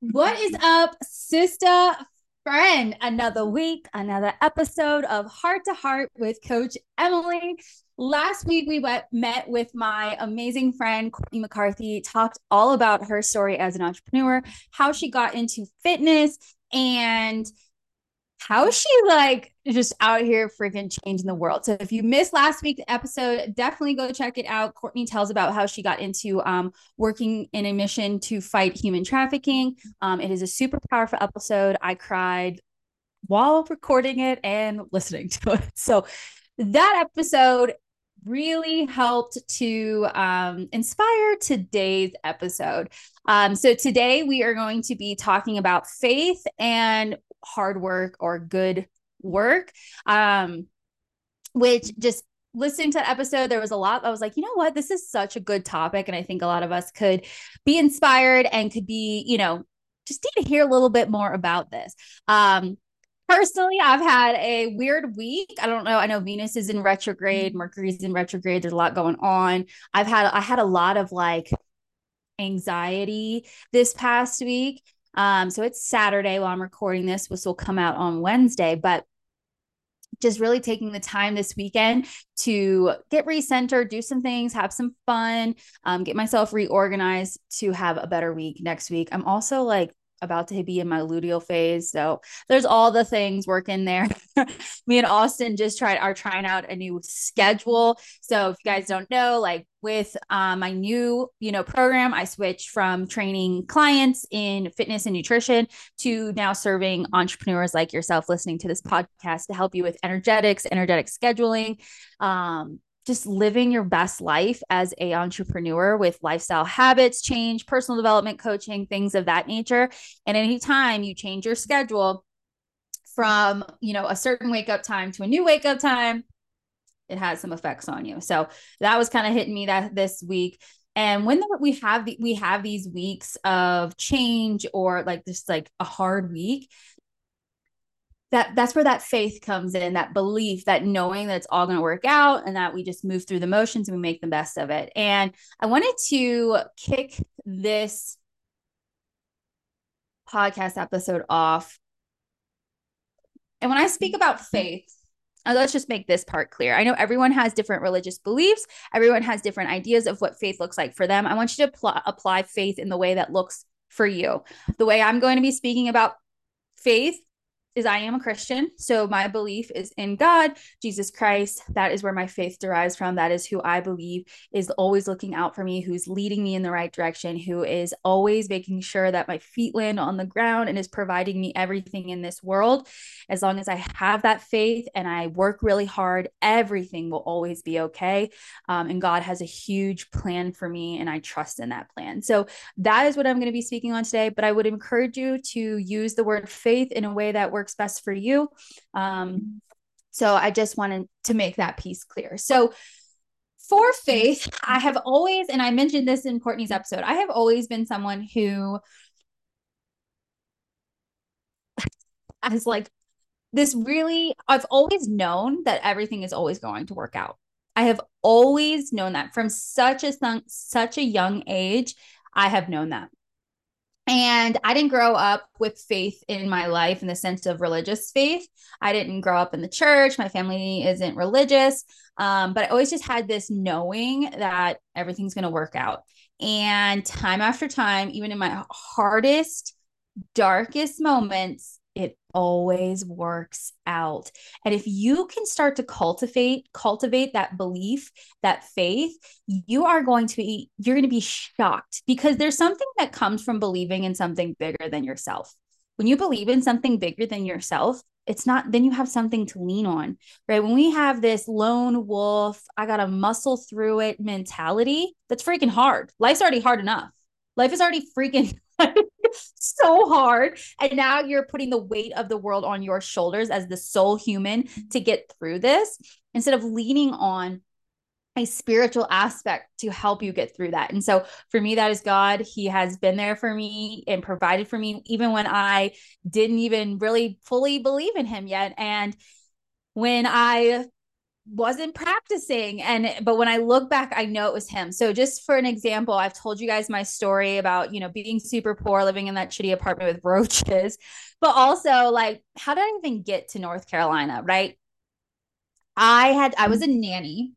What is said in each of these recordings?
What is up, sister friend? Another week, another episode of Heart to Heart with Coach Emilee. Last week, we went, met with my amazing friend, Courtney McCarthy, talked all about her story as an entrepreneur, how she got into fitness, and how she like just out here freaking changing the world. So if you missed last week's episode, definitely go check it out. Courtney tells about how she got into um, working in a mission to fight human trafficking. Um, it is a super powerful episode. I cried while recording it and listening to it. So that episode really helped to um, inspire today's episode. Um, so today we are going to be talking about faith and hard work or good work. Um, which just listening to that episode, there was a lot. I was like, you know what? This is such a good topic. And I think a lot of us could be inspired and could be, you know, just need to hear a little bit more about this. Um, personally, I've had a weird week. I don't know. I know Venus is in retrograde, Mercury's in retrograde. There's a lot going on. I've had I had a lot of like anxiety this past week. Um, so it's Saturday while I'm recording this. This will come out on Wednesday, but just really taking the time this weekend to get recentered, do some things, have some fun, um, get myself reorganized to have a better week next week. I'm also like about to be in my luteal phase. So there's all the things working there. Me and Austin just tried are trying out a new schedule. So if you guys don't know, like with um, my new you know program, I switched from training clients in fitness and nutrition to now serving entrepreneurs like yourself listening to this podcast to help you with energetics, energetic scheduling, um, just living your best life as a entrepreneur with lifestyle habits change personal development coaching things of that nature. And anytime you change your schedule from you know a certain wake up time to a new wake up time it has some effects on you. So that was kind of hitting me that this week. And when the, we have the, we have these weeks of change or like just like a hard week that that's where that faith comes in that belief that knowing that it's all going to work out and that we just move through the motions and we make the best of it and i wanted to kick this podcast episode off and when i speak about faith uh, let's just make this part clear. I know everyone has different religious beliefs. Everyone has different ideas of what faith looks like for them. I want you to pl- apply faith in the way that looks for you. The way I'm going to be speaking about faith is I am a Christian. So my belief is in God, Jesus Christ. That is where my faith derives from. That is who I believe is always looking out for me, who's leading me in the right direction, who is always making sure that my feet land on the ground and is providing me everything in this world. As long as I have that faith and I work really hard, everything will always be okay. Um, and God has a huge plan for me, and I trust in that plan. So that is what I'm going to be speaking on today. But I would encourage you to use the word faith in a way that works works best for you. Um, so I just wanted to make that piece clear. So for faith, I have always, and I mentioned this in Courtney's episode, I have always been someone who has like this really, I've always known that everything is always going to work out. I have always known that from such a such a young age. I have known that. And I didn't grow up with faith in my life in the sense of religious faith. I didn't grow up in the church. My family isn't religious. Um, but I always just had this knowing that everything's going to work out. And time after time, even in my hardest, darkest moments, always works out. And if you can start to cultivate cultivate that belief that faith you are going to be you're going to be shocked because there's something that comes from believing in something bigger than yourself. When you believe in something bigger than yourself it's not then you have something to lean on right? When we have this lone wolf i gotta muscle through it mentality that's freaking hard. Life's already hard enough. Life is already freaking so hard. And now you're putting the weight of the world on your shoulders as the sole human to get through this instead of leaning on a spiritual aspect to help you get through that. And so for me, that is God. He has been there for me and provided for me, even when I didn't even really fully believe in Him yet. And when I wasn't practicing. And but when i look back i know it was him. So just for an example i've told you guys my story about you know being super poor living in that shitty apartment with roaches. But also like how did i even get to north carolina right? I had i was a nanny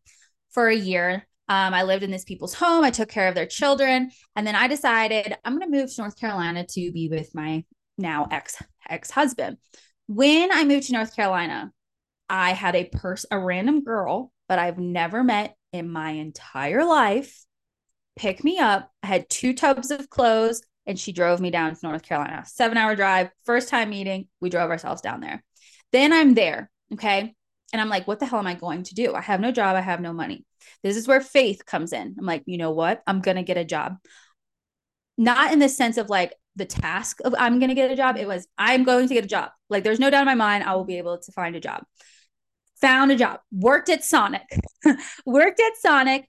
for a year. Um, i lived in this people's home. I took care of their children. And then i decided i'm going to move to north carolina to be with my now ex ex husband when i moved to north carolina I had a person, a random girl, but I've never met in my entire life, pick me up. I had two tubs of clothes and she drove me down to North Carolina. Seven hour drive, first time meeting. We drove ourselves down there. Then I'm there. Okay. And I'm like, what the hell am I going to do? I have no job. I have no money. This is where faith comes in. I'm like, you know what? I'm going to get a job. Not in the sense of like the task of I'm going to get a job. It was, I'm going to get a job. Like, there's no doubt in my mind, I will be able to find a job found a job, worked at Sonic, worked at Sonic,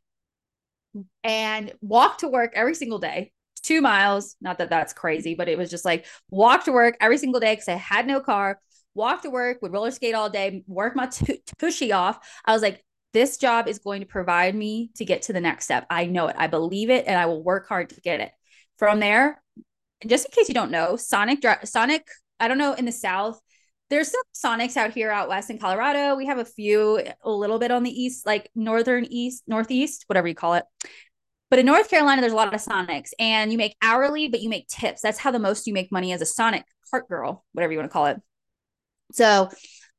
and walked to work every single day, two miles. Not that that's crazy, but it was just like walk to work every single day because I had no car. Walk to work, would roller skate all day, work my t- tushy off. I was like, this job is going to provide me to get to the next step. I know it. I believe it, and I will work hard to get it. From there, just in case you don't know, Sonic Sonic. I don't know in the South there's some Sonics out here out west in Colorado. We have a few a little bit on the east, like northern east, northeast, whatever you call it. But in North Carolina, there's a lot of Sonics and you make hourly, but you make tips. That's how the most you make money as a Sonic cart girl, whatever you want to call it. So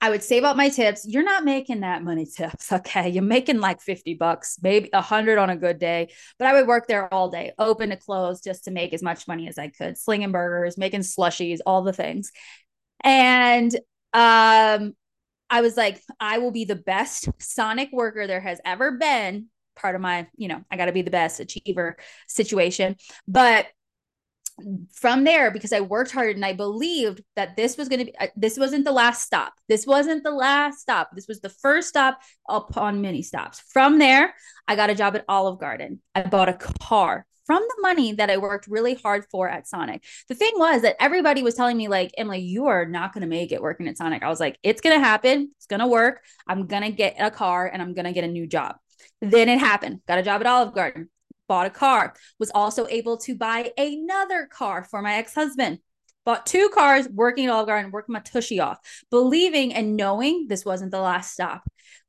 I would save up my tips. You're not making that money tips. Okay. You're making like 50 bucks, maybe a hundred on a good day. But I would work there all day, open to close, just to make as much money as I could, slinging burgers, making slushies, all the things. And um, I was like, I will be the best Sonic worker there has ever been. Part of my, you know, I got to be the best achiever situation. But from there, because I worked hard and I believed that this was going to be, uh, this wasn't the last stop. This wasn't the last stop. This was the first stop upon many stops. From there, I got a job at Olive Garden. I bought a car from the money that I worked really hard for at Sonic. The thing was that everybody was telling me, like, Emilee, you are not going to make it working at Sonic. I was like, it's going to happen. It's going to work. I'm going to get a car and I'm going to get a new job. Then it happened. Got a job at Olive Garden, bought a car, was also able to buy another car for my ex husband. Bought two cars, working at Olive Garden, working my tushy off, believing and knowing this wasn't the last stop.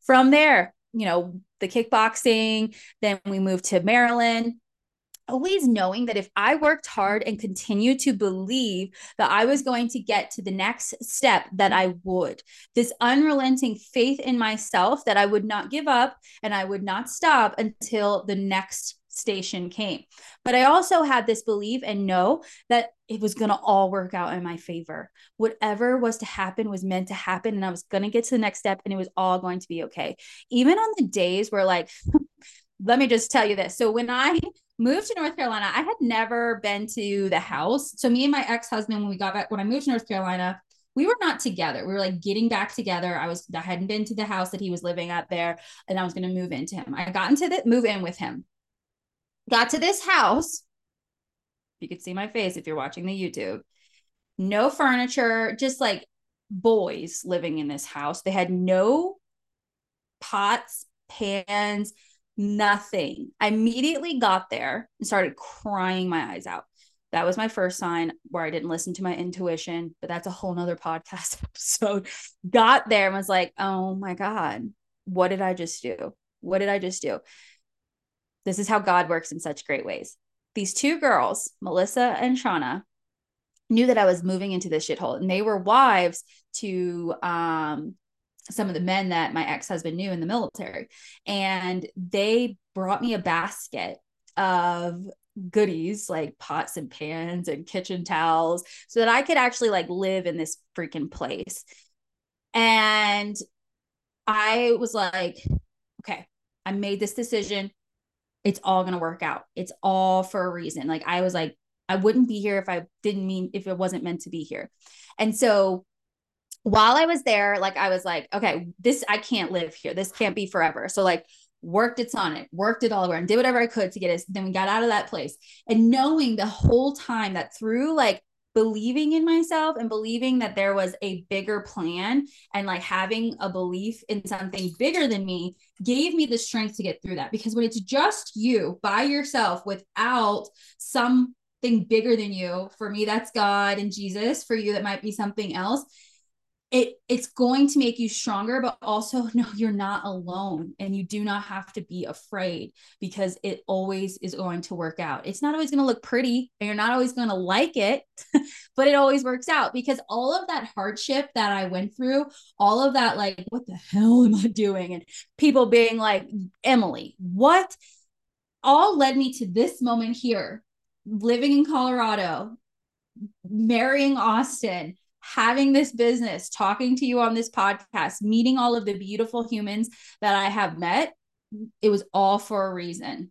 From there, you know, the kickboxing, then we moved to Maryland, always knowing that if I worked hard and continued to believe that I was going to get to the next step, that I would. This unrelenting faith in myself that I would not give up and I would not stop until the next station came. But I also had this belief and know that it was going to all work out in my favor. Whatever was to happen was meant to happen. And I was going to get to the next step and it was all going to be okay. Even on the days where, like, let me just tell you this. So when I moved to North Carolina, I had never been to the house. So me and my ex-husband, when we got back, when I moved to North Carolina, we were not together. We were like getting back together. I was I hadn't been to the house that he was living at there, and I was gonna move into him. I got into the move in with him. Got to this house. You could see my face if you're watching the YouTube. No furniture, just like boys living in this house. They had no pots, pans, nothing. I immediately got there and started crying my eyes out. That was my first sign where I didn't listen to my intuition, but that's a whole nother podcast episode. Got there and was like, oh my God, what did I just do? What did I just do? This is how God works in such great ways. These two girls, Melissa and Shauna, knew that I was moving into this shithole and they were wives to um some of the men that my ex-husband knew in the military and they brought me a basket of goodies like pots and pans and kitchen towels so that I could actually like live in this freaking place. And I was like, okay, I made this decision. It's all going to work out. It's all for a reason. Like I was like I wouldn't be here if I didn't mean if it wasn't meant to be here. And so while I was there, like I was like, okay, this I can't live here. This can't be forever. So like worked at Sonic, worked it all and did whatever I could to get us. Then we got out of that place. And knowing the whole time that through like believing in myself and believing that there was a bigger plan and like having a belief in something bigger than me gave me the strength to get through that. Because when it's just you by yourself without something bigger than you, for me, that's God and Jesus. For you, that might be something else it it's going to make you stronger but also no you're not alone and you do not have to be afraid because it always is going to work out. It's not always going to look pretty and you're not always going to like it but it always works out because all of that hardship that i went through all of that like what the hell am i doing? And people being like emilee what? all led me to this moment here living in colorado marrying austin having this business, talking to you on this podcast, meeting all of the beautiful humans that I have met, it was all for a reason.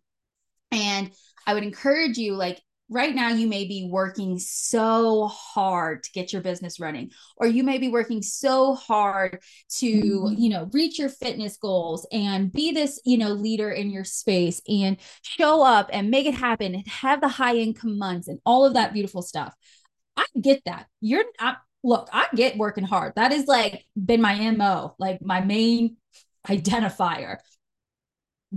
And I would encourage you, like, right now you may be working so hard to get your business running or you may be working so hard to mm-hmm. you know reach your fitness goals and be this you know leader in your space and show up and make it happen and have the high income months and all of that beautiful stuff i get that you're not look, I get working hard. That is like been my MO, like my main identifier.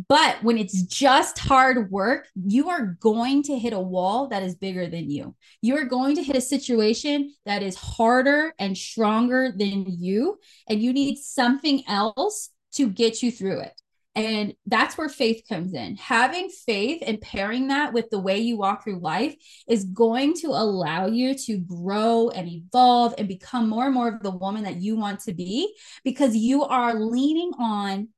But when it's just hard work, you are going to hit a wall that is bigger than you. You are going to hit a situation that is harder and stronger than you, and you need something else to get you through it. And that's where faith comes in. Having faith and pairing that with the way you walk through life is going to allow you to grow and evolve and become more and more of the woman that you want to be because you are leaning on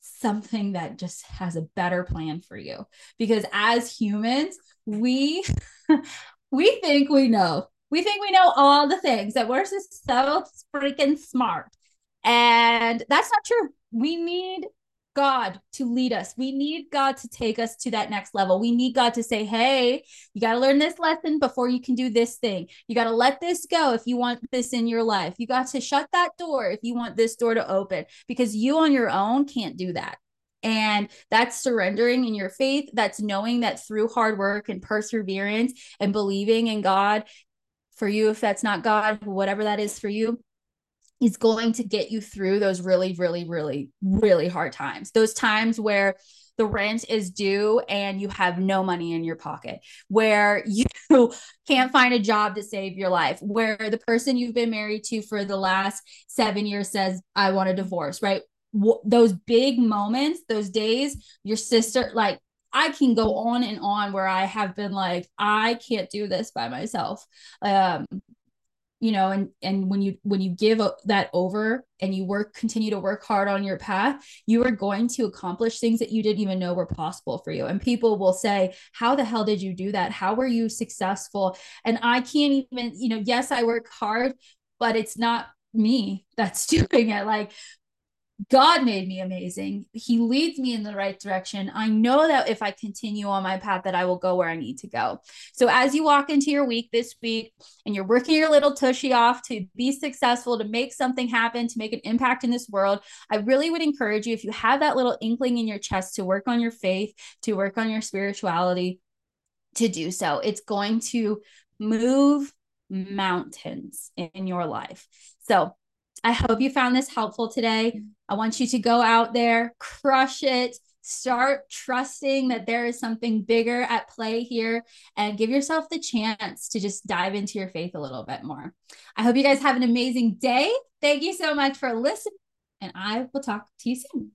something that just has a better plan for you. Because as humans, we we think we know. We think we know all the things that we're just so freaking smart. And that's not true. We need God to lead us. We need God to take us to that next level. We need God to say, hey, you got to learn this lesson before you can do this thing. You got to let this go if you want this in your life. You got to shut that door if you want this door to open because you on your own can't do that. And that's surrendering in your faith. That's knowing that through hard work and perseverance and believing in God for you, if that's not God, whatever that is for you, is going to get you through those really, really, really, really hard times. Those times where the rent is due and you have no money in your pocket, where you can't find a job to save your life, where the person you've been married to for the last seven years says, I want a divorce, right? W- those big moments, those days, your sister, like, I can go on and on where I have been like, I can't do this by myself. Um, you know and and when you when you give that over and you work continue to work hard on your path you are going to accomplish things that you didn't even know were possible for you. And people will say how the hell did you do that? How were you successful? And i can't even you know yes i work hard but it's not me that's doing it. Like God made me amazing. He leads me in the right direction. I know that if I continue on my path that I will go where I need to go. So as you walk into your week this week and you're working your little tushy off to be successful, to make something happen, to make an impact in this world, I really would encourage you if you have that little inkling in your chest to work on your faith, to work on your spirituality, to do so. It's going to move mountains in your life. So I hope you found this helpful today. I want you to go out there, crush it, start trusting that there is something bigger at play here, and give yourself the chance to just dive into your faith a little bit more. I hope you guys have an amazing day. Thank you so much for listening, and I will talk to you soon.